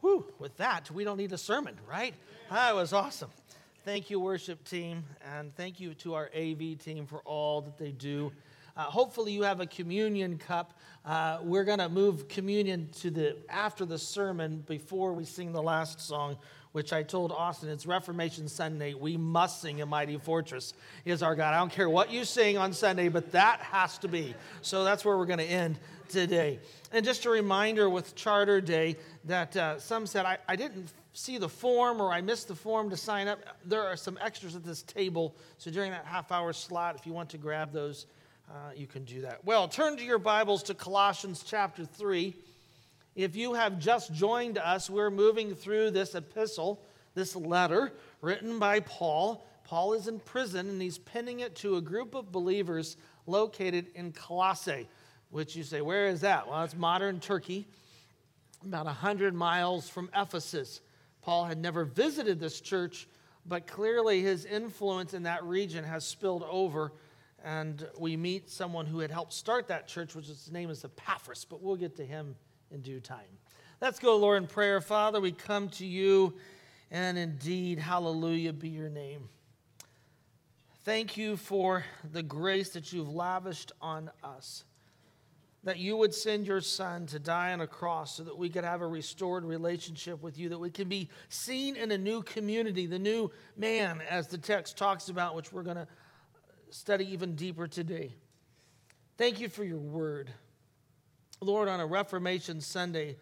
Whew, with that, we don't need a sermon, right? That was awesome. Thank you, worship team, and thank you to our AV team for all that they do. Uh, hopefully, you have a communion cup. Uh, we're going to move communion to the after the sermon before we sing the last song, which I told Austin it's Reformation Sunday. We must sing "A Mighty Fortress" is our God. I don't care what you sing on Sunday, but that has to be. So that's where we're going to end today. And just a reminder with Charter Day that uh, some said I, I didn't see the form or I missed the form to sign up, there are some extras at this table. So during that half hour slot, if you want to grab those, uh, you can do that. Well, turn to your Bibles to Colossians chapter 3. If you have just joined us, we're moving through this epistle, this letter written by Paul. Paul is in prison and he's penning it to a group of believers located in Colossae, which you say, where is that? Well, it's modern Turkey, about 100 miles from Ephesus. Paul had never visited this church, but clearly his influence in that region has spilled over. And we meet someone who had helped start that church, which his name is Epaphras, but we'll get to him in due time. Let's go, Lord, in prayer. Father, we come to you, and indeed, hallelujah be your name. Thank you for the grace that you've lavished on us that you would send your son to die on a cross so that we could have a restored relationship with you, that we can be seen in a new community, the new man, as the text talks about, which we're going to study even deeper today. Thank you for your word. Lord, on a Reformation Sunday,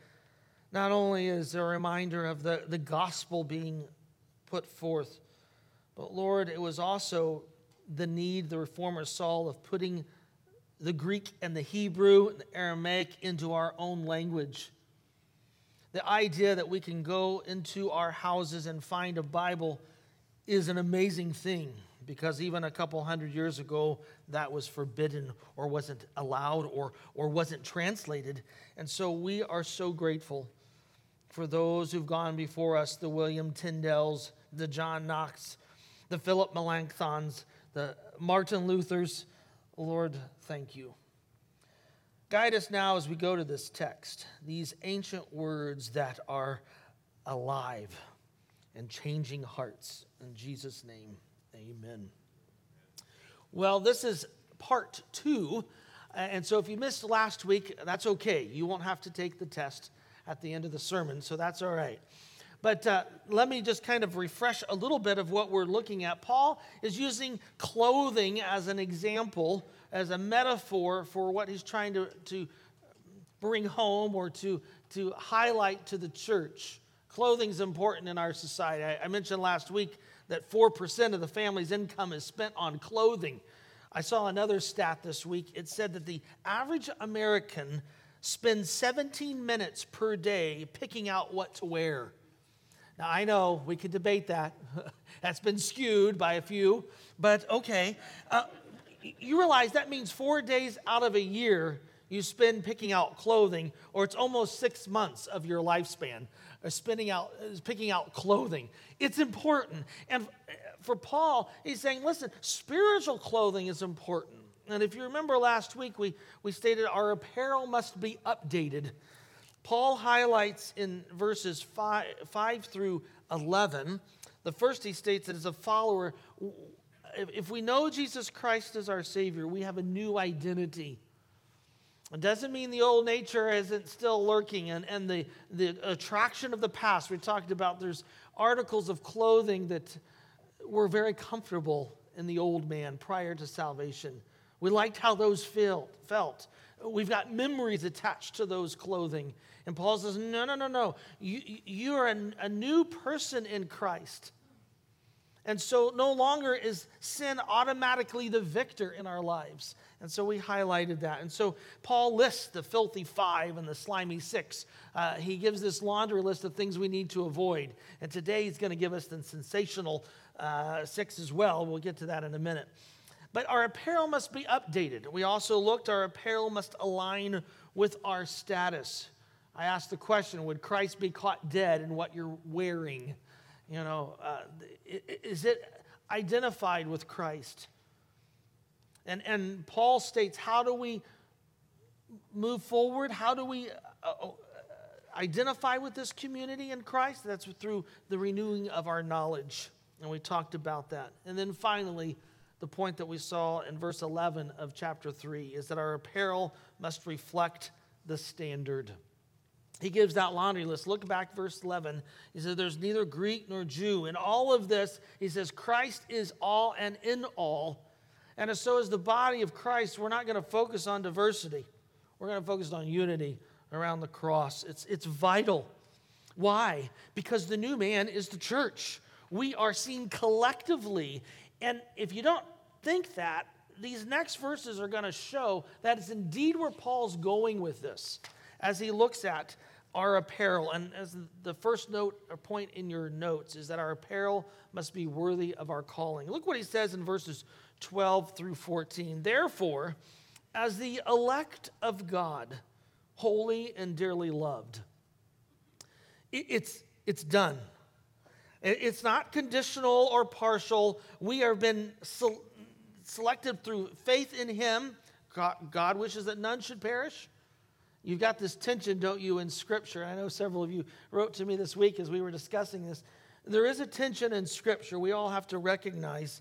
not only is a reminder of the, the gospel being put forth, but Lord, it was also the need the reformer saw of putting the Greek and the Hebrew and the Aramaic into our own language. The idea that we can go into our houses and find a Bible is an amazing thing because even a couple hundred years ago, that was forbidden or wasn't allowed or, or wasn't translated. And so we are so grateful for those who've gone before us the William Tyndales, the John Knox, the Philip Melanchthons, the Martin Luthers, Lord, thank you. Guide us now as we go to this text, these ancient words that are alive and changing hearts. In Jesus' name, amen. Well, this is part two. And so if you missed last week, that's okay. You won't have to take the test at the end of the sermon, so that's all right. But uh, let me just kind of refresh a little bit of what we're looking at. Paul is using clothing as an example, as a metaphor for what he's trying to, to bring home or to, to highlight to the church. Clothing is important in our society. I, I mentioned last week that 4% of the family's income is spent on clothing. I saw another stat this week. It said that the average American spends 17 minutes per day picking out what to wear. Now, I know we could debate that. That's been skewed by a few, but okay. Uh, you realize that means four days out of a year you spend picking out clothing, or it's almost six months of your lifespan uh, spending out, uh, picking out clothing. It's important. And for Paul, he's saying, listen, spiritual clothing is important. And if you remember last week, we, we stated our apparel must be updated. Paul highlights in verses 5, 5 through 11, the first he states that as a follower, if we know Jesus Christ as our Savior, we have a new identity. It doesn't mean the old nature isn't still lurking and, and the, the attraction of the past. We talked about there's articles of clothing that were very comfortable in the old man prior to salvation. We liked how those felt. felt. We've got memories attached to those clothing. And Paul says, no, no, no, no. You, you are a, a new person in Christ. And so no longer is sin automatically the victor in our lives. And so we highlighted that. And so Paul lists the filthy five and the slimy six. Uh, he gives this laundry list of things we need to avoid. And today he's going to give us the sensational uh, six as well. We'll get to that in a minute. But our apparel must be updated. We also looked, our apparel must align with our status. I asked the question would Christ be caught dead in what you're wearing? You know, uh, is it identified with Christ? And, and Paul states, how do we move forward? How do we uh, uh identify with this community in Christ? That's through the renewing of our knowledge. And we talked about that. And then finally, the point that we saw in verse 11 of chapter 3 is that our apparel must reflect the standard. He gives that laundry list. Look back, verse 11. He says, There's neither Greek nor Jew. In all of this, he says, Christ is all and in all. And so, as the body of Christ, we're not going to focus on diversity. We're going to focus on unity around the cross. It's, it's vital. Why? Because the new man is the church. We are seen collectively. And if you don't think that, these next verses are going to show that it's indeed where Paul's going with this as he looks at our apparel. And as the first note or point in your notes is that our apparel must be worthy of our calling. Look what he says in verses 12 through 14. Therefore, as the elect of God, holy and dearly loved, it's, it's done. It's not conditional or partial. We have been selected through faith in Him. God wishes that none should perish. You've got this tension, don't you, in Scripture? I know several of you wrote to me this week as we were discussing this. There is a tension in Scripture we all have to recognize.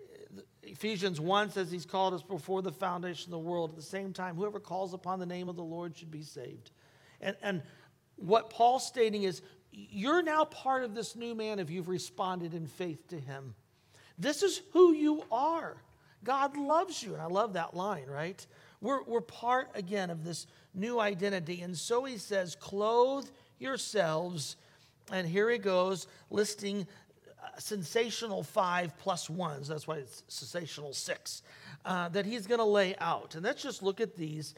Uh, Ephesians 1 says he's called us before the foundation of the world. At the same time, whoever calls upon the name of the Lord should be saved. And, and what Paul's stating is you're now part of this new man if you've responded in faith to him. This is who you are. God loves you. And I love that line, right? We're, we're part, again, of this new identity. And so he says, clothe yourselves. And here he goes, listing uh, sensational five plus ones. That's why it's sensational six uh, that he's going to lay out. And let's just look at these.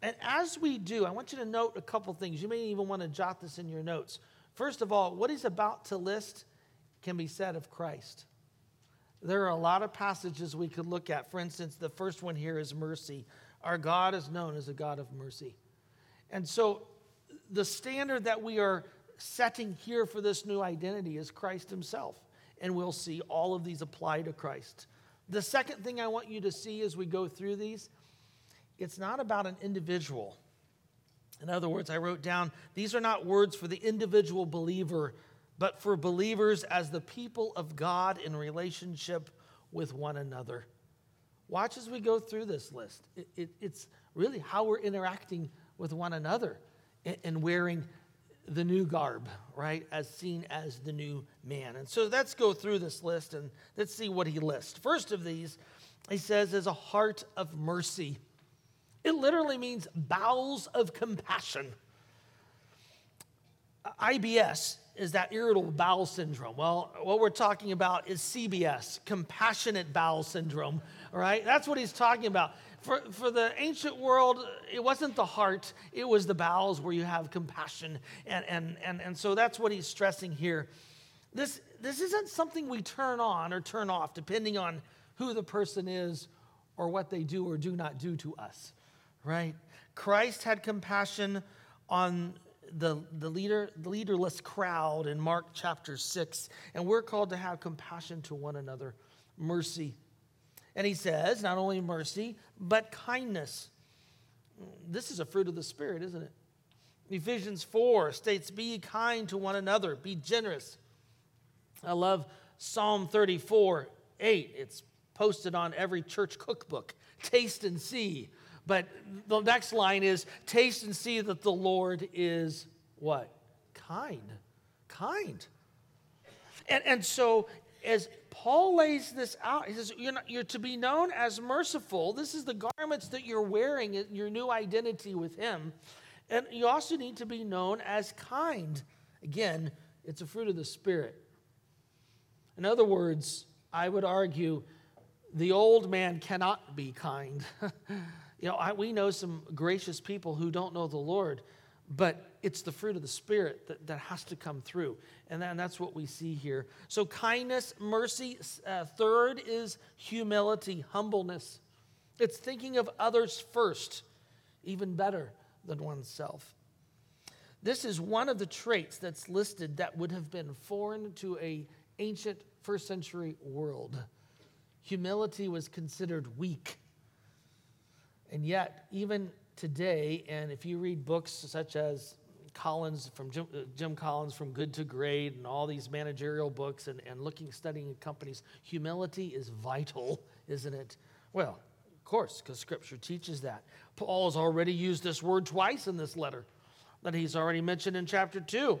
And as we do, I want you to note a couple things. You may even want to jot this in your notes. First of all, what he's about to list can be said of Christ. There are a lot of passages we could look at. For instance, the first one here is mercy. Our God is known as a God of mercy. And so the standard that we are setting here for this new identity is Christ himself. And we'll see all of these apply to Christ. The second thing I want you to see as we go through these, it's not about an individual. In other words, I wrote down these are not words for the individual believer, but for believers as the people of God in relationship with one another. Watch as we go through this list. It, it, it's really how we're interacting with one another and, and wearing the new garb, right, as seen as the new man. And so let's go through this list and let's see what he lists. First of these, he says, is a heart of mercy. It literally means bowels of compassion. IBS is that irritable bowel syndrome. Well, what we're talking about is CBS, compassionate bowel syndrome, right? That's what he's talking about. For, for the ancient world, it wasn't the heart, it was the bowels where you have compassion. And, and, and, and so that's what he's stressing here. This, this isn't something we turn on or turn off depending on who the person is or what they do or do not do to us right? Christ had compassion on the, the, leader, the leaderless crowd in Mark chapter 6, and we're called to have compassion to one another, mercy. And he says, not only mercy, but kindness. This is a fruit of the Spirit, isn't it? Ephesians 4 states, Be kind to one another, be generous. I love Psalm 34 8. It's posted on every church cookbook. Taste and see but the next line is taste and see that the Lord is what? Kind. Kind. And, and so as Paul lays this out, he says, you're, not, you're to be known as merciful. This is the garments that you're wearing, your new identity with Him. And you also need to be known as kind. Again, it's a fruit of the Spirit. In other words, I would argue the old man cannot be kind. You know, I, we know some gracious people who don't know the Lord, but it's the fruit of the Spirit that, that has to come through. And, that, and that's what we see here. So, kindness, mercy. Uh, third is humility, humbleness. It's thinking of others first, even better than oneself. This is one of the traits that's listed that would have been foreign to a ancient first century world. Humility was considered weak and yet, even today, and if you read books such as Collins from Jim, uh, Jim, Collins from Good to Great and all these managerial books and, and looking, studying companies, humility is vital, isn't it? Well, of course, because Scripture teaches that. Paul has already used this word twice in this letter that he's already mentioned in chapter 2.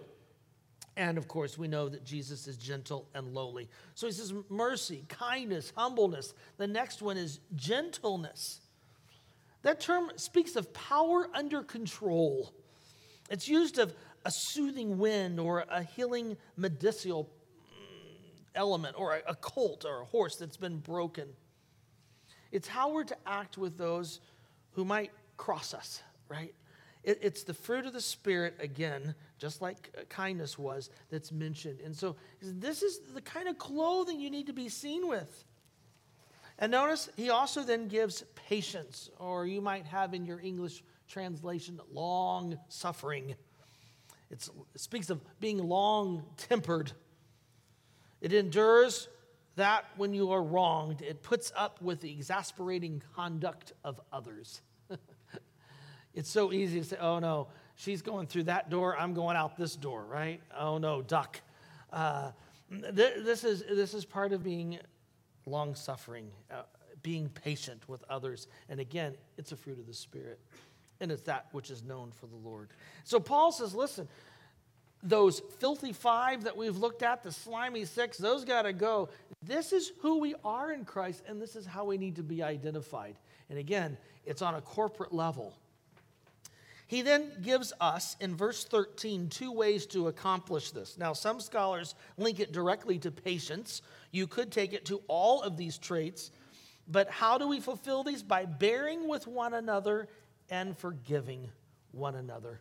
And of course, we know that Jesus is gentle and lowly. So he says mercy, kindness, humbleness. The next one is gentleness. That term speaks of power under control. It's used of a soothing wind or a healing medicinal mm, element or a colt or a horse that's been broken. It's how we're to act with those who might cross us, right? It's the fruit of the Spirit, again, just like uh, kindness was, that's mentioned. And so this is the kind of clothing you need to be seen with. And notice he also then gives patience, or you might have in your English translation, long suffering. It's, it speaks of being long tempered. It endures that when you are wronged, it puts up with the exasperating conduct of others. it's so easy to say, oh no, she's going through that door, I'm going out this door, right? Oh no, duck. Uh, th- this, is, this is part of being long suffering, uh, being patient with others. And again, it's a fruit of the Spirit and it's that which is known for the Lord. So Paul says, listen, those filthy five that we've looked at, the slimy six, those got to go. This is who we are in Christ, and this is how we need to be identified. And again, it's on a corporate level. He then gives us, in verse 13, two ways to accomplish this. Now, some scholars link it directly to patience. You could take it to all of these traits. But how do we fulfill these? By bearing with one another and forgiving one another.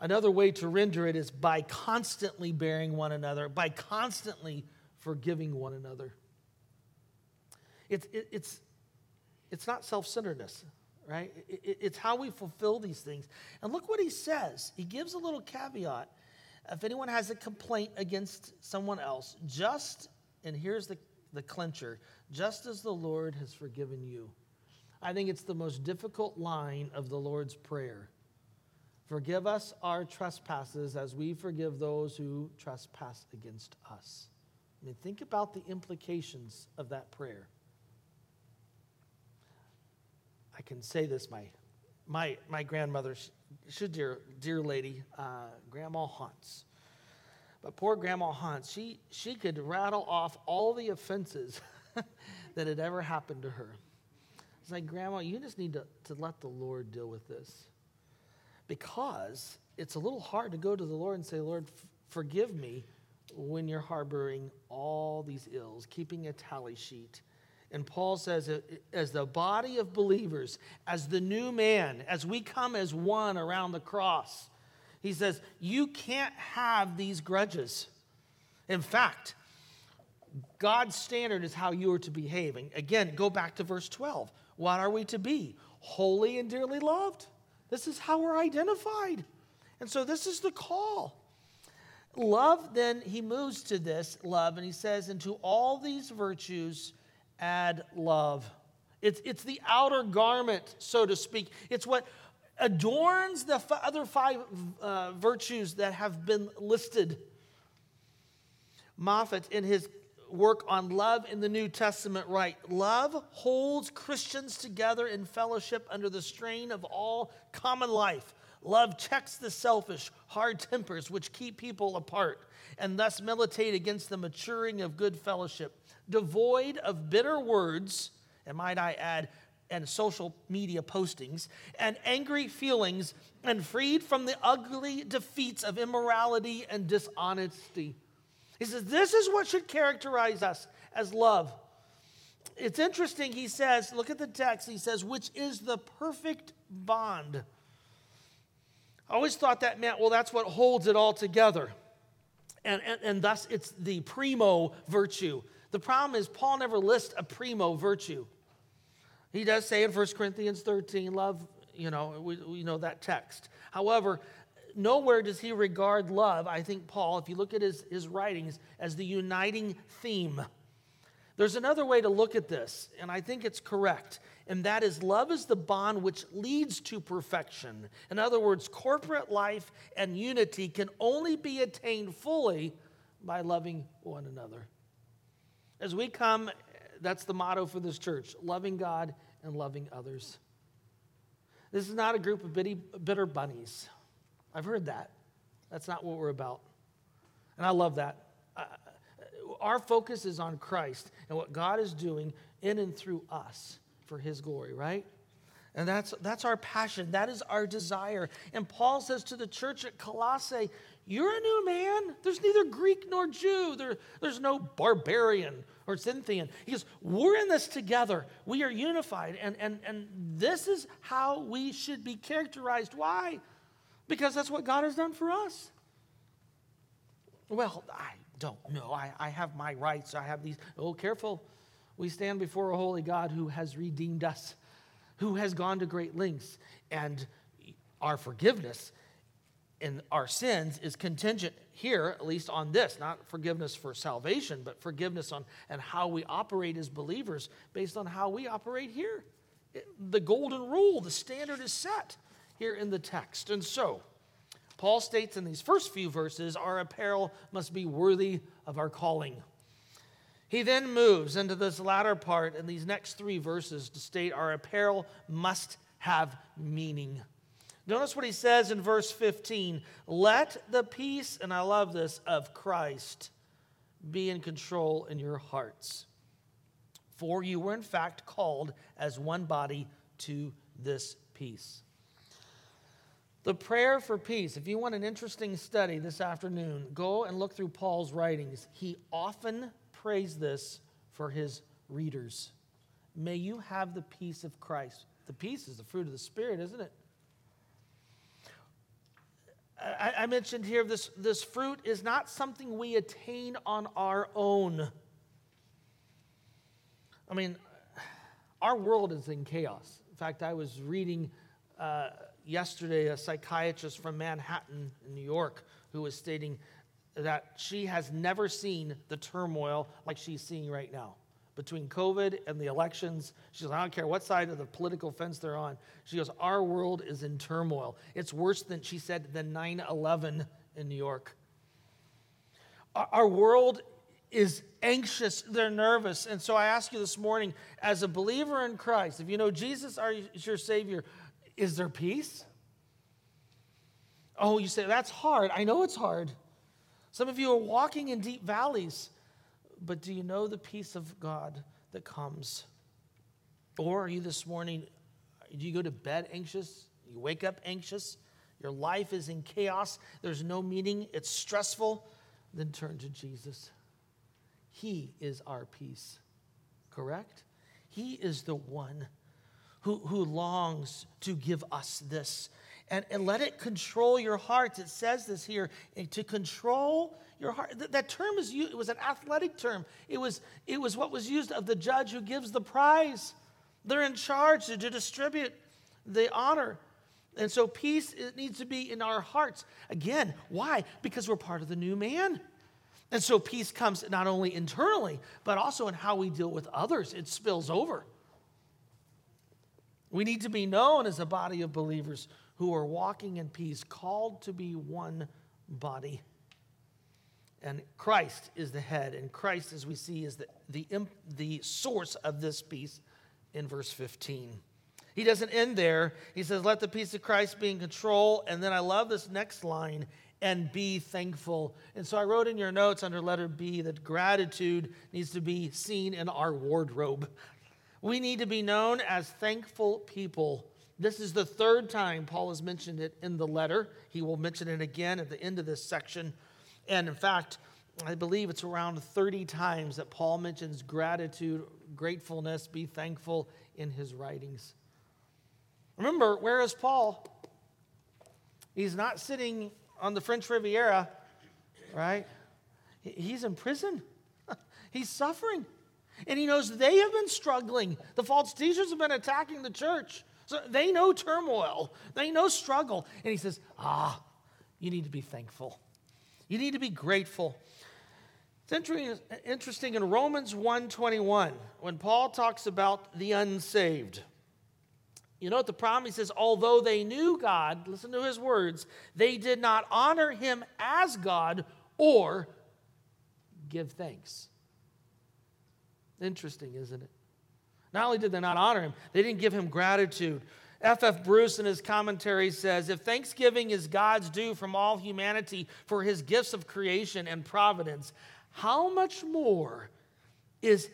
Another way to render it is by constantly bearing one another, by constantly forgiving one another. It's, it, it's, it's not self centeredness, right? It, it's how we fulfill these things. And look what he says. He gives a little caveat. If anyone has a complaint against someone else, just, and here's the, the clincher, just as the Lord has forgiven you. I think it's the most difficult line of the Lord's Prayer. Forgive us our trespasses as we forgive those who trespass against us. I mean, think about the implications of that prayer. I can say this, my, my, my grandmother, she's a dear, dear lady, uh, Grandma Hans. But poor Grandma Hans, she, she could rattle off all the offenses that had ever happened to her. It's like, Grandma, you just need to, to let the Lord deal with this. Because it's a little hard to go to the Lord and say, Lord, f- forgive me when you're harboring all these ills, keeping a tally sheet. And Paul says, uh, as the body of believers, as the new man, as we come as one around the cross, he says, you can't have these grudges. In fact, God's standard is how you are to behave. And again, go back to verse 12. What are we to be? Holy and dearly loved. This is how we're identified. And so this is the call. Love, then he moves to this love, and he says, Into all these virtues, add love. It's, it's the outer garment, so to speak. It's what adorns the f- other five uh, virtues that have been listed. Moffatt, in his work on love in the New Testament right. Love holds Christians together in fellowship under the strain of all common life. Love checks the selfish, hard tempers which keep people apart and thus militate against the maturing of good fellowship. Devoid of bitter words, and might I add, and social media postings, and angry feelings, and freed from the ugly defeats of immorality and dishonesty. He says, This is what should characterize us as love. It's interesting, he says, look at the text, he says, which is the perfect bond. I always thought that meant, well, that's what holds it all together. And, and, and thus it's the primo virtue. The problem is, Paul never lists a primo virtue. He does say in 1 Corinthians 13, love, you know, we, we know that text. However, nowhere does he regard love, I think Paul, if you look at his, his writings, as the uniting theme. There's another way to look at this, and I think it's correct, and that is love is the bond which leads to perfection. In other words, corporate life and unity can only be attained fully by loving one another. As we come, that's the motto for this church loving God and loving others. This is not a group of bitty, bitter bunnies. I've heard that. That's not what we're about. And I love that. Uh, our focus is on Christ and what God is doing in and through us for his glory, right? And that's, that's our passion. That is our desire. And Paul says to the church at Colossae, You're a new man. There's neither Greek nor Jew, there, there's no barbarian or Scythian. He goes, We're in this together. We are unified. And, and, and this is how we should be characterized. Why? Because that's what God has done for us. Well, I don't know. I, I have my rights. I have these. Oh, careful. We stand before a holy God who has redeemed us, who has gone to great lengths. And our forgiveness in our sins is contingent here, at least on this, not forgiveness for salvation, but forgiveness on and how we operate as believers based on how we operate here. The golden rule, the standard is set here in the text. And so, Paul states in these first few verses, our apparel must be worthy of our calling. He then moves into this latter part in these next three verses to state our apparel must have meaning. Notice what he says in verse 15 let the peace, and I love this, of Christ be in control in your hearts. For you were in fact called as one body to this peace. The prayer for peace, if you want an interesting study this afternoon, go and look through Paul's writings. He often prays this for his readers. May you have the peace of Christ. The peace is the fruit of the Spirit, isn't it? I, I mentioned here this, this fruit is not something we attain on our own. I mean, our world is in chaos. In fact, I was reading. Uh, yesterday a psychiatrist from Manhattan, New York, who was stating that she has never seen the turmoil like she's seeing right now. Between COVID and the elections, she goes, I don't care what side of the political fence they're on. She goes, Our world is in turmoil. It's worse than, she said, than 9 11 in New York. Our world is anxious, they're nervous. And so I ask you this morning, as a believer in Christ, if you know Jesus is your Savior, is there peace? Oh, you say, that's hard. I know it's hard. Some of you are walking in deep valleys, but do you know the peace of God that comes? Or are you this morning, do you go to bed anxious? You wake up anxious? Your life is in chaos. There's no meaning. It's stressful. Then turn to Jesus. He is our peace, correct? He is the one who, who longs to give us this. And, and let it control your hearts. It says this here to control your heart. That, term is used, it was an athletic term. It was, it was what was used of the judge who gives the prize. They're in charge to, to distribute the honor. And so peace it needs to be in our hearts. Again, why? Because we're part of the new man. And so peace comes not only internally, but also in how we deal with others. It spills over. We need to be known as a body of believers who are walking in peace, called to be one body. And Christ is the head, and Christ, as we see, is the, the, the source of this peace in verse 15. He doesn't end there. He says, Let the peace of Christ be in control. And then I love this next line, and be thankful. And so I wrote in your notes under letter B that gratitude needs to be seen in our wardrobe. We need to be known as thankful people. This is the third time Paul has mentioned it in the letter. He will mention it again at the end of this section. And in fact, I believe it's around 30 times that Paul mentions gratitude, gratefulness, be thankful in his writings. Remember, where is Paul? He's not sitting on the French Riviera, right? He's in prison. He's suffering. And he knows they have been struggling. The false teachers have been attacking the church. So they know turmoil, they know struggle. And he says, Ah, you need to be thankful. You need to be grateful. It's interesting in Romans 1:21 when Paul talks about the unsaved. You know what the problem? He says, although they knew God, listen to his words, they did not honor him as God or give thanks. Interesting, isn't it? Not only did they not honor him, they didn't give him gratitude. F.F. F. Bruce in his commentary says If thanksgiving is God's due from all humanity for his gifts of creation and providence, how much more is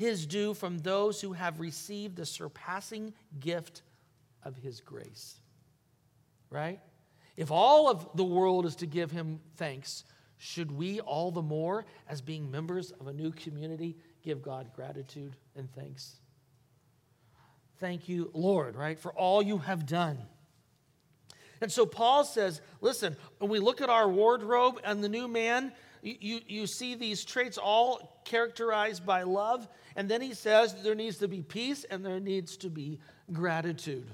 his due from those who have received the surpassing gift of his grace. Right? If all of the world is to give him thanks, should we all the more, as being members of a new community, give God gratitude and thanks? Thank you, Lord, right, for all you have done. And so Paul says, listen, when we look at our wardrobe and the new man, you, you see these traits all characterized by love. And then he says there needs to be peace and there needs to be gratitude.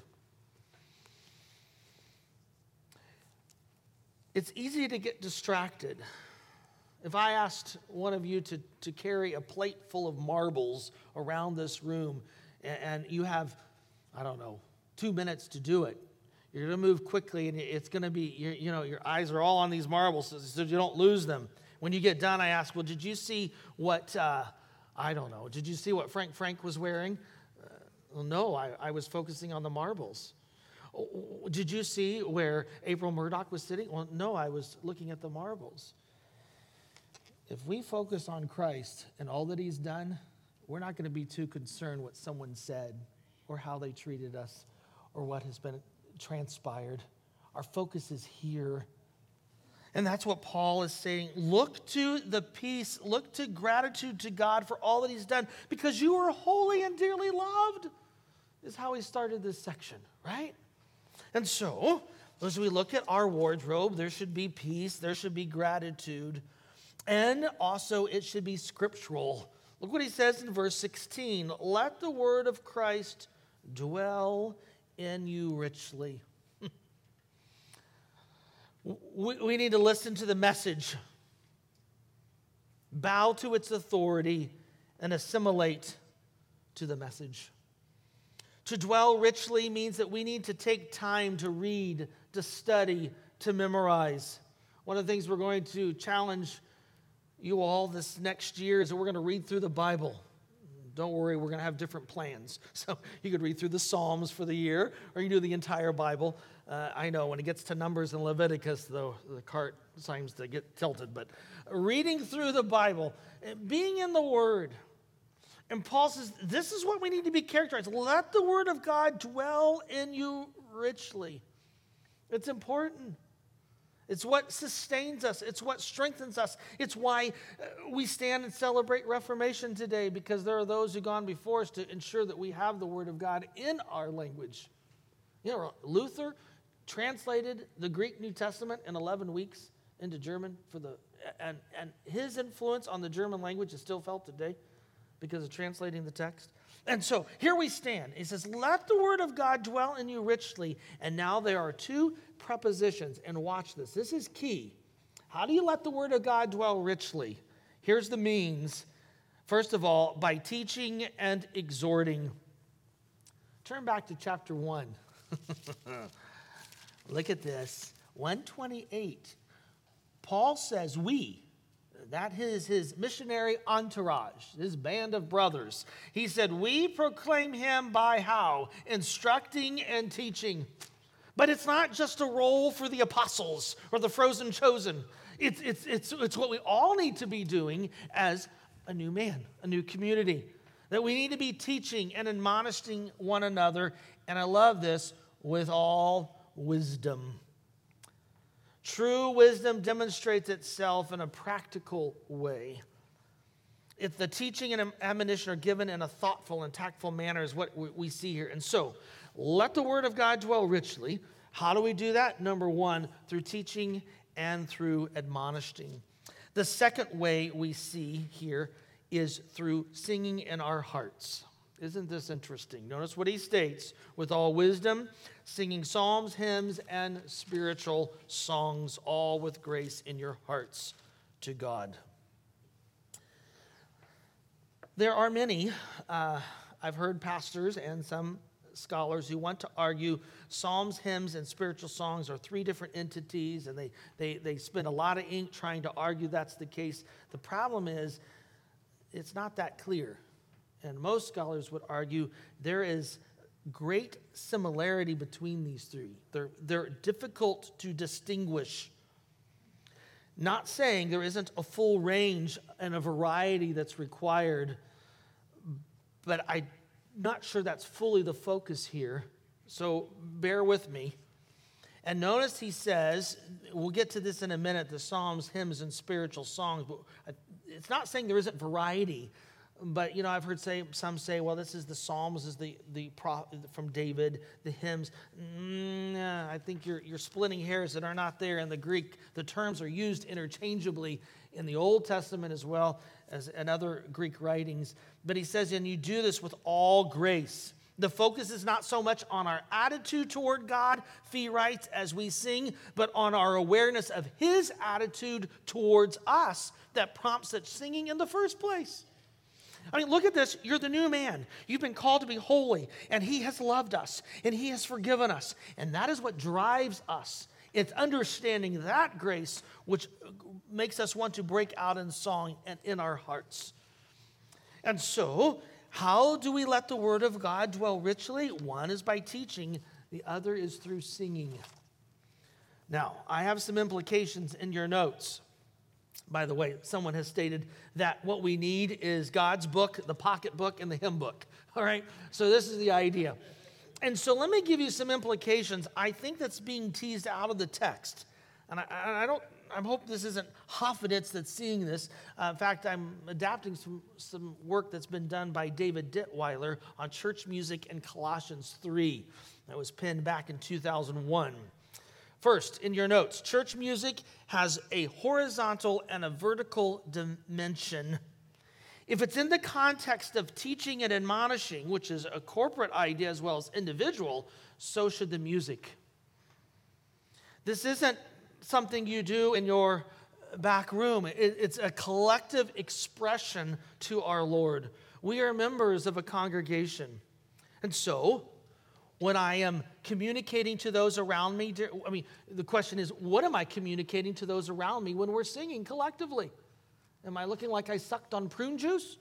It's easy to get distracted. If I asked one of you to, to carry a plate full of marbles around this room and, you have, I don't know, two minutes to do it, you're going to move quickly and it's going to be, you know, your eyes are all on these marbles so, so you don't lose them. When you get done, I ask, well, did you see what, uh, I don't know, did you see what Frank Frank was wearing? Uh, well, no, I, I was focusing on the marbles. Oh, oh, did you see where April Murdoch was sitting? Well, no, I was looking at the marbles. If we focus on Christ and all that he's done, we're not going to be too concerned what someone said or how they treated us or what has been transpired. Our focus is here and that's what Paul is saying. Look to the peace, look to gratitude to God for all that He's done because you are holy and dearly loved, is how he started this section, right? And so, as we look at our wardrobe, there should be peace, there should be gratitude, and also it should be scriptural. Look what he says in verse 16 Let the word of Christ dwell in you richly we, we need to listen to the message, bow to its authority, and assimilate to the message. To dwell richly means that we need to take time to read, to study, to memorize. One of the things we're going to challenge you all this next year is that we're going to read through the Bible. Don't worry, we're going to have different plans. So you could read through the Psalms for the year, or you do the entire Bible. Uh, I know when it gets to Numbers and Leviticus, though, the cart seems to get tilted. But reading through the Bible, eh, being in the Word, and Paul says, this is what we need to be characterized. Let the Word of God dwell in you richly. It's important. It's what sustains us. It's what strengthens us. It's why uh, we stand and celebrate Reformation today because there are those who've gone before us to ensure that we have the Word of God in our language. You know, Luther translated the Greek New Testament in 11 weeks into German for the and and his influence on the German language is still felt today because of translating the text. And so here we stand. He says, Let the word of God dwell in you richly. And now there are two prepositions. And watch this. This is key. How do you let the word of God dwell richly? Here's the means. First of all, by teaching and exhorting. Turn back to chapter 1. Look at this 128. Paul says, We, that is his missionary entourage, his band of brothers. He said, We proclaim him by how? Instructing and teaching. But it's not just a role for the apostles or the frozen chosen. It's, it's, it's, it's what we all need to be doing as a new man, a new community. That we need to be teaching and admonishing one another. And I love this with all wisdom. True wisdom demonstrates itself in a practical way. If the teaching and admonition are given in a thoughtful and tactful manner, is what we see here. And so, let the word of God dwell richly. How do we do that? Number one, through teaching and through admonishing. The second way we see here is through singing in our hearts. Isn't this interesting? Notice what he states with all wisdom, singing psalms, hymns, and spiritual songs, all with grace in your hearts to God. There are many, uh, I've heard pastors and some scholars who want to argue psalms, hymns, and spiritual songs are three different entities, and they, they, they spend a lot of ink trying to argue that's the case. The problem is, it's not that clear. And most scholars would argue there is great similarity between these three. They're, they're difficult to distinguish. Not saying there isn't a full range and a variety that's required, but I'm not sure that's fully the focus here. So bear with me. And notice he says, we'll get to this in a minute the Psalms, hymns, and spiritual songs, but it's not saying there isn't variety. But you know, I've heard say some say, well, this is the Psalms, is the the from David, the hymns. Mm, I think you're you're splitting hairs that are not there in the Greek. The terms are used interchangeably in the Old Testament as well as in other Greek writings. But he says, and you do this with all grace. The focus is not so much on our attitude toward God, Fee writes, as we sing, but on our awareness of His attitude towards us that prompts such singing in the first place. I mean, look at this. You're the new man. You've been called to be holy, and He has loved us, and He has forgiven us. And that is what drives us. It's understanding that grace which makes us want to break out in song and in our hearts. And so, how do we let the Word of God dwell richly? One is by teaching, the other is through singing. Now, I have some implications in your notes. By the way, someone has stated that what we need is God's book, the pocket book, and the hymn book. All right? So this is the idea. And so let me give you some implications I think that's being teased out of the text. And I, I don't, I hope this isn't Hoffeditz that's seeing this. Uh, in fact, I'm adapting some, some work that's been done by David Ditweiler on church music in Colossians 3. That was penned back in 2001. First, in your notes, church music has a horizontal and a vertical dimension. If it's in the context of teaching and admonishing, which is a corporate idea as well as individual, so should the music. This isn't something you do in your back room, it's a collective expression to our Lord. We are members of a congregation. And so, when I am communicating to those around me? I mean, the question is, what am I communicating to those around me when we're singing collectively? Am I looking like I sucked on prune juice?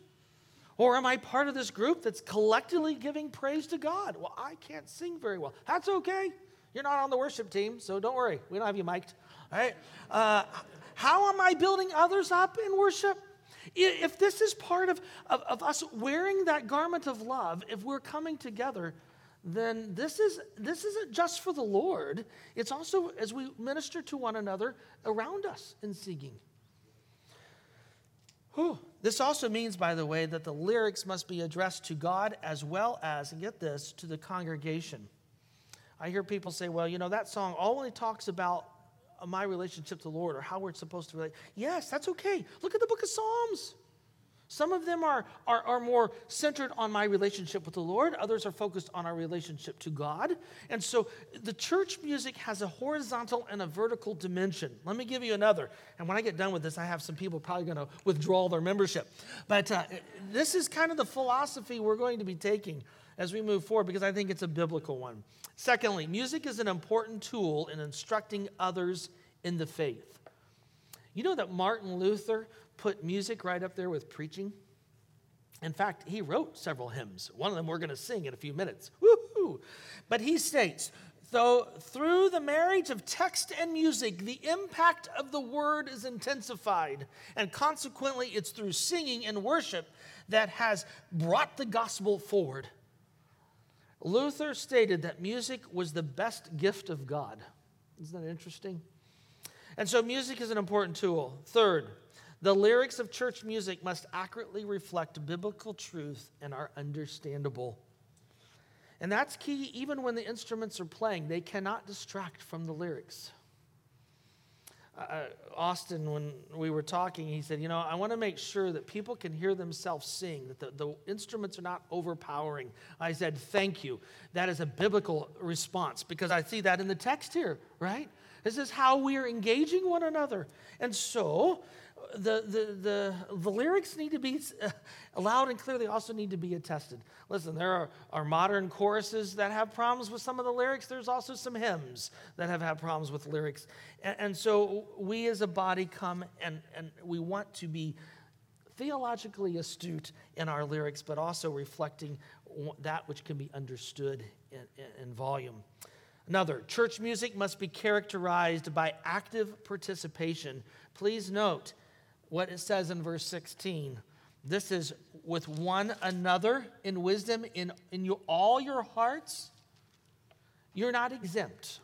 Or am I part of this group that's collectively giving praise to God? Well, I can't sing very well. That's okay. You're not on the worship team, so don't worry. We don't have you mic'd. All right? Uh, how am I building others up in worship? If this is part of, of, of us wearing that garment of love, if we're coming together, then this, is, this isn't just for the Lord, it's also as we minister to one another around us in singing. Whew. This also means, by the way, that the lyrics must be addressed to God as well as, and get this, to the congregation. I hear people say, well, you know, that song only talks about uh, my relationship to the Lord or how we're supposed to relate. Yes, that's okay. Look at the book of Psalms. Some of them are, are, are more centered on my relationship with the Lord, others are focused on our relationship to God. And so the church music has a horizontal and a vertical dimension. Let me give you another. And when I get done with this, I have some people probably going to withdraw their membership. But uh, this is kind of the philosophy we're going to be taking as we move forward because I think it's a biblical one. Secondly, music is an important tool in instructing others in the faith. You know that Martin Luther put music right up there with preaching. In fact, he wrote several hymns. One of them we're going to sing in a few minutes. Woo-hoo. But he states, though through the marriage of text and music, the impact of the word is intensified, and consequently, it's through singing and worship that has brought the gospel forward. Luther stated that music was the best gift of God. Isn't that interesting? And so, music is an important tool. Third, the lyrics of church music must accurately reflect biblical truth and are understandable. And that's key even when the instruments are playing, they cannot distract from the lyrics. Uh, uh, Austin, when we were talking, he said, You know, I want to make sure that people can hear themselves sing, that the, the instruments are not overpowering. I said, Thank you. That is a biblical response because I see that in the text here, right? This is how we are engaging one another. And so, the, the, the, the lyrics need to be loud and clear. They also need to be attested. Listen, there are, are modern choruses that have problems with some of the lyrics. There's also some hymns that have had problems with lyrics. And, and so we as a body come and, and we want to be theologically astute in our lyrics, but also reflecting that which can be understood in, in, in volume. Another, church music must be characterized by active participation. Please note what it says in verse 16. This is with one another in wisdom in, in your, all your hearts. You're not exempt,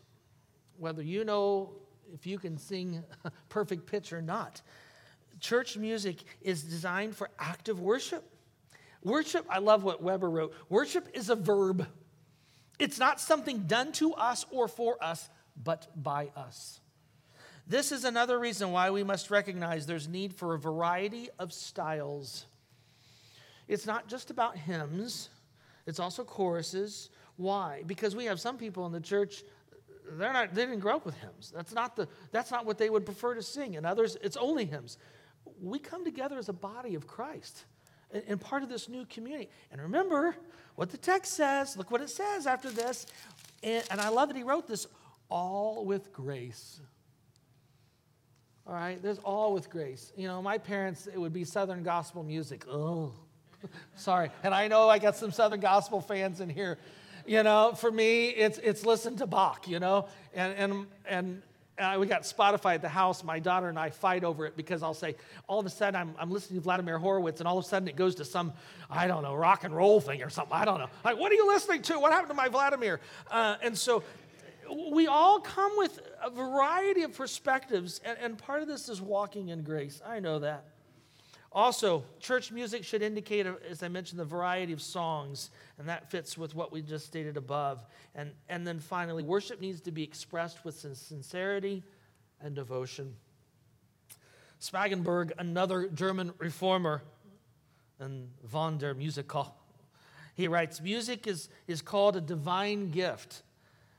whether you know if you can sing perfect pitch or not. Church music is designed for active worship. Worship, I love what Webber wrote worship is a verb. It's not something done to us or for us, but by us. This is another reason why we must recognize there's need for a variety of styles. It's not just about hymns, it's also choruses. Why? Because we have some people in the church they're not they didn't grow up with hymns. That's not the that's not what they would prefer to sing. And others it's only hymns. We come together as a body of Christ and part of this new community. And remember what the text says. Look what it says after this. And, and I love that he wrote this all with grace. All right, there's all with grace. You know, my parents, it would be Southern gospel music. Oh, sorry. And I know I got some Southern gospel fans in here. You know, for me, it's it's listen to Bach. You know, and and and uh, we got Spotify at the house. My daughter and I fight over it because I'll say, all of a sudden, I'm, I'm listening to Vladimir Horowitz, and all of a sudden it goes to some, I don't know, rock and roll thing or something. I don't know. Like, what are you listening to? What happened to my Vladimir? Uh, and so we all come with a variety of perspectives, and, and part of this is walking in grace. I know that. Also, church music should indicate, uh, as I mentioned, the variety of songs, and that fits with what we just stated above. And, and then finally, worship needs to be expressed with sincerity and devotion. Spangenberg, another German reformer, and Von der Musica, he writes Music is, is called a divine gift,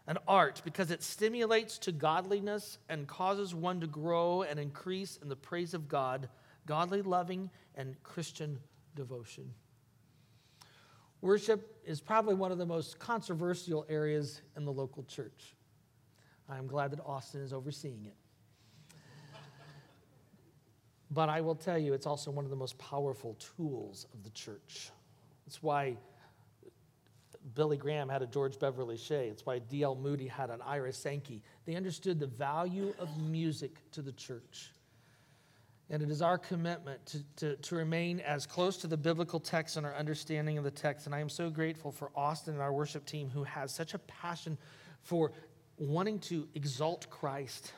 an art, because it stimulates to godliness and causes one to grow and increase in the praise of God godly loving, and Christian devotion. Worship is probably one of the most controversial areas in the local church. I'm glad that Austin is overseeing it. But I will tell you, it's also one of the most powerful tools of the church. It's why Billy Graham had a George Beverly Shea. It's why D.L. Moody had an Ira Sankey. They understood the value of music to the church. And it is our commitment to, to, to remain as close to the biblical text and our understanding of the text. And I am so grateful for Austin and our worship team who has such a passion for wanting to exalt Christ.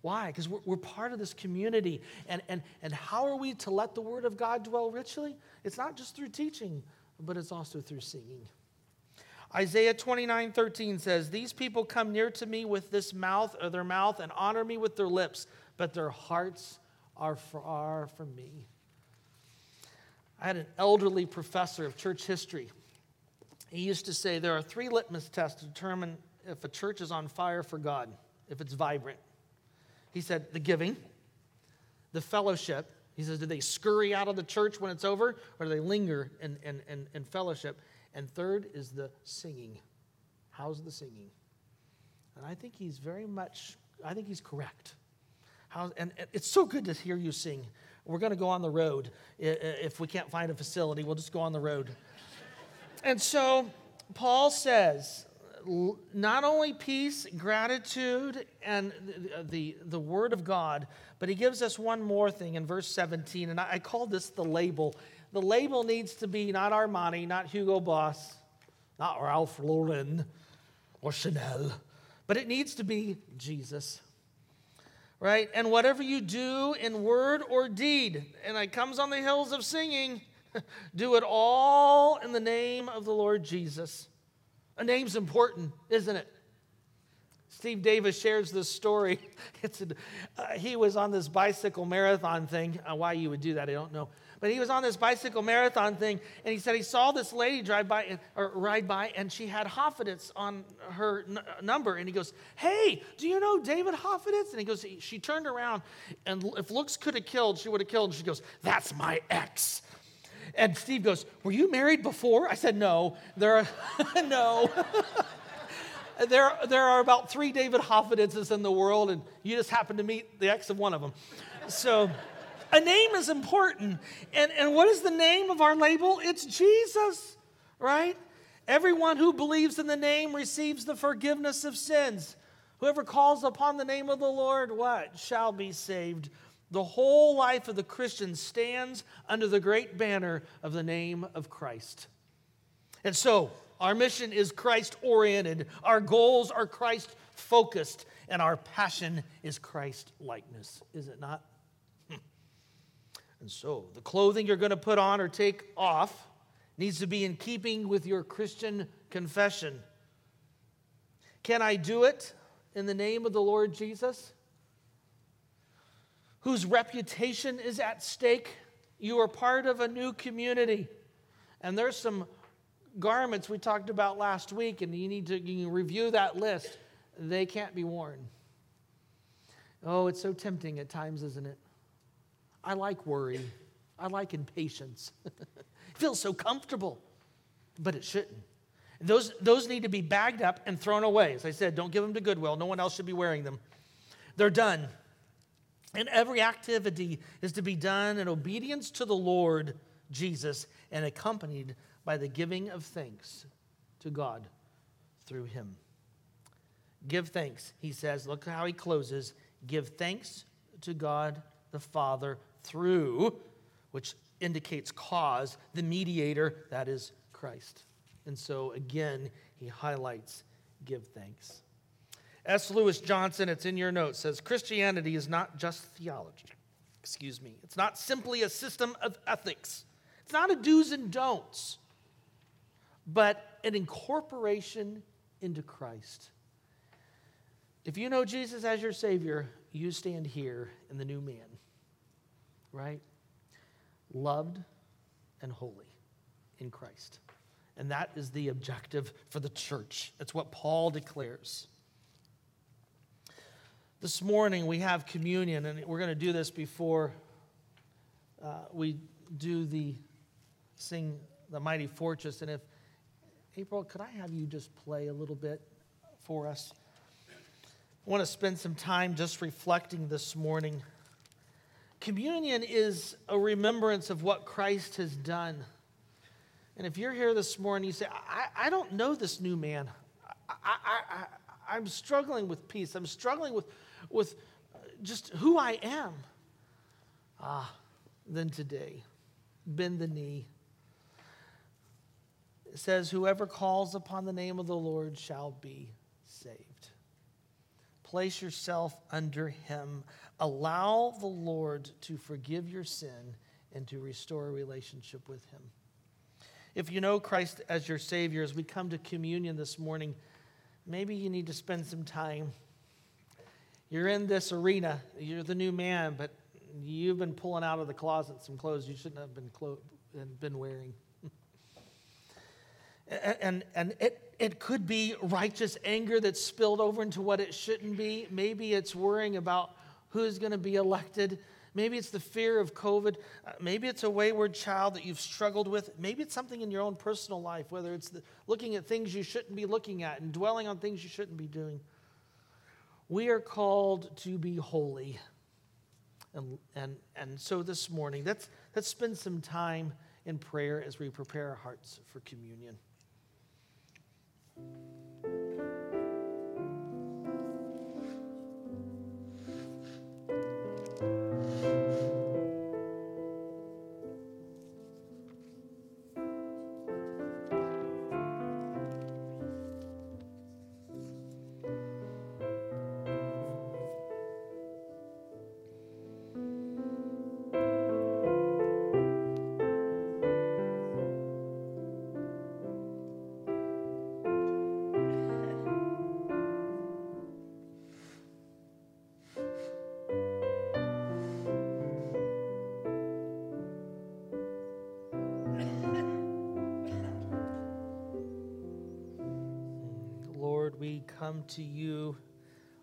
Why? Because we're, we're part of this community. And, and, and how are we to let the Word of God dwell richly? It's not just through teaching, but it's also through singing. Isaiah 29 13 says, These people come near to me with this mouth or their mouth and honor me with their lips, but their hearts are far from me. I had an elderly professor of church history. He used to say there are three litmus tests to determine if a church is on fire for God, if it's vibrant. He said the giving, the fellowship. He says, do they scurry out of the church when it's over, or do they linger in, in, in, in fellowship? And third is the singing. How's the singing? And I think he's very much, I think he's correct. How, and it's so good to hear you sing. We're going to go on the road. If we can't find a facility, we'll just go on the road. and so Paul says, not only peace, gratitude, and the, uh, the, the, word of God, but he gives us one more thing in verse 17, and I, I call this the label. The label needs to be not Armani, not Hugo Boss, not Ralph Lauren or Chanel, but it needs to be Jesus right? And whatever you do in word or deed, and it comes on the hills of singing, do it all in the name of the Lord Jesus. A name's important, isn't it? Steve Davis shares this story. It's a, uh, he was on this bicycle marathon thing. Uh, why you would do that, I don't know. But he was on this bicycle marathon thing, and he said he saw this lady drive by or ride by, and she had Hoffeditz on her n- number. And he goes, "Hey, do you know David Hoffeditz?" And he goes, "She turned around, and if looks could have killed, she would have killed." And she goes, "That's my ex." And Steve goes, Were you married before? I said, No. There are, no. there, there are about three David Hoffeditzes in the world, and you just happen to meet the ex of one of them. So, a name is important. And, and what is the name of our label? It's Jesus, right? Everyone who believes in the name receives the forgiveness of sins. Whoever calls upon the name of the Lord, what? Shall be saved. The whole life of the Christian stands under the great banner of the name of Christ. And so, our mission is Christ oriented, our goals are Christ focused, and our passion is Christ likeness, is it not? And so, the clothing you're going to put on or take off needs to be in keeping with your Christian confession. Can I do it in the name of the Lord Jesus? whose reputation is at stake. You are part of a new community. And there's some garments we talked about last week, and you need to you review that list. They can't be worn. Oh, it's so tempting at times, isn't it? I like worry. I like impatience. it feels so comfortable, but it shouldn't. Those, those need to be bagged up and thrown away. As I said, don't give them to Goodwill. No one else should be wearing them. They're done. And every activity is to be done in obedience to the Lord Jesus and accompanied by the giving of thanks to God through him. Give thanks, he says. Look how he closes. Give thanks to God the Father through, which indicates cause, the mediator, that is Christ. And so again, he highlights give thanks. S. Lewis Johnson, it's in your notes, says Christianity is not just theology. Excuse me. It's not simply a system of ethics. It's not a do's and don'ts, but an incorporation into Christ. If you know Jesus as your Savior, you stand here in the new man, right? Loved and holy in Christ. And that is the objective for the church. It's what Paul declares. This morning we have communion, and we're going to do this before uh, we do the sing the mighty fortress. And if April, could I have you just play a little bit for us? I want to spend some time just reflecting this morning. Communion is a remembrance of what Christ has done. And if you're here this morning, you say, I, I don't know this new man. I, I, I'm struggling with peace. I'm struggling with with just who I am, ah, then today, bend the knee. It says, Whoever calls upon the name of the Lord shall be saved. Place yourself under him. Allow the Lord to forgive your sin and to restore a relationship with him. If you know Christ as your Savior, as we come to communion this morning, maybe you need to spend some time you're in this arena, you're the new man, but you've been pulling out of the closet some clothes you shouldn't have been, clo- been wearing. and and it, it could be righteous anger that's spilled over into what it shouldn't be. Maybe it's worrying about who's going to be elected. Maybe it's the fear of COVID. Uh, maybe it's a wayward child that you've struggled with. Maybe it's something in your own personal life, whether it's the, looking at things you shouldn't be looking at and dwelling on things you shouldn't be doing. We are called to be holy. And, and, and so this morning, let's, let's spend some time in prayer as we prepare our hearts for communion. Come to you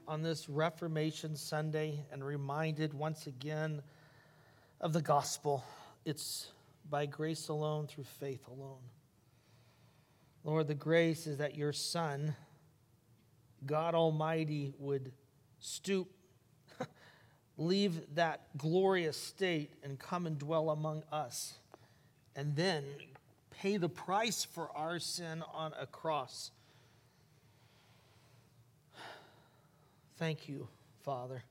on this Reformation Sunday and reminded once again of the gospel. It's by grace alone, through faith alone. Lord, the grace is that your Son, God Almighty, would stoop, leave that glorious state, and come and dwell among us, and then pay the price for our sin on a cross. Thank you, Father.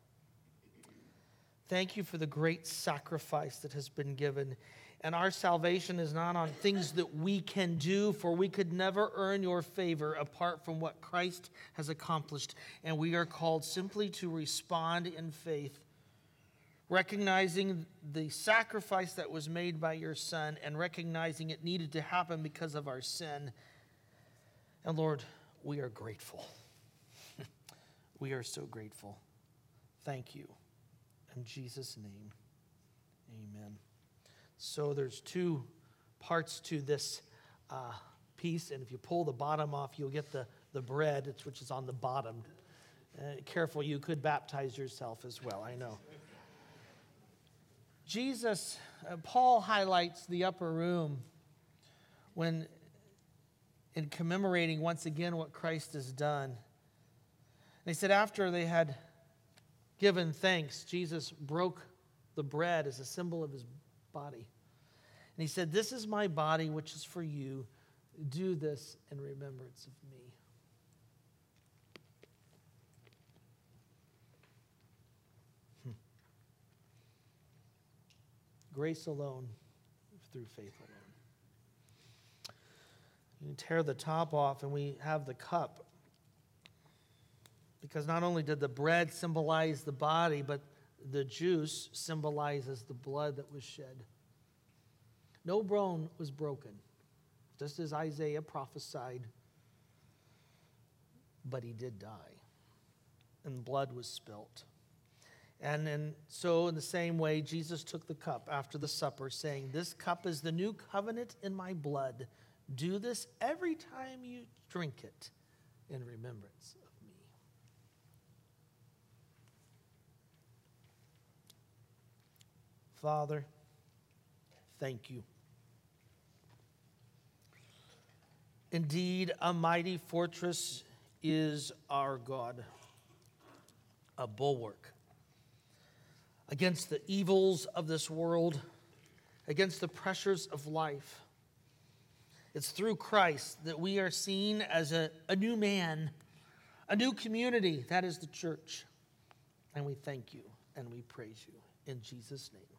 Thank you for the great sacrifice that has been given. And our salvation is not on things that we can do, for we could never earn your favor apart from what Christ has accomplished. And we are called simply to respond in faith, recognizing the sacrifice that was made by your Son and recognizing it needed to happen because of our sin. And Lord, we are grateful. We are so grateful. Thank you. In Jesus' name, amen. So there's two parts to this uh, piece, and if you pull the bottom off, you'll get the, the bread, which is on the bottom. Uh, careful, you could baptize yourself as well, I know. Jesus, uh, Paul highlights the upper room when, in commemorating once again what Christ has done. He said, after they had given thanks, Jesus broke the bread as a symbol of his body. And he said, This is my body, which is for you. Do this in remembrance of me. Hmm. Grace alone, through faith alone. You tear the top off, and we have the cup because not only did the bread symbolize the body, but the juice symbolizes the blood that was shed. No bone was broken, just as Isaiah prophesied, but he did die, and blood was spilt. And then, so in the same way, Jesus took the cup after the supper, saying, This cup is the new covenant in my blood. Do this every time you drink it in remembrance Father, thank you. Indeed, a mighty fortress is our God, a bulwark against the evils of this world, against the pressures of life. It's through Christ that we are seen as a, a new man, a new community. That is the church. And we thank you and we praise you in Jesus' name.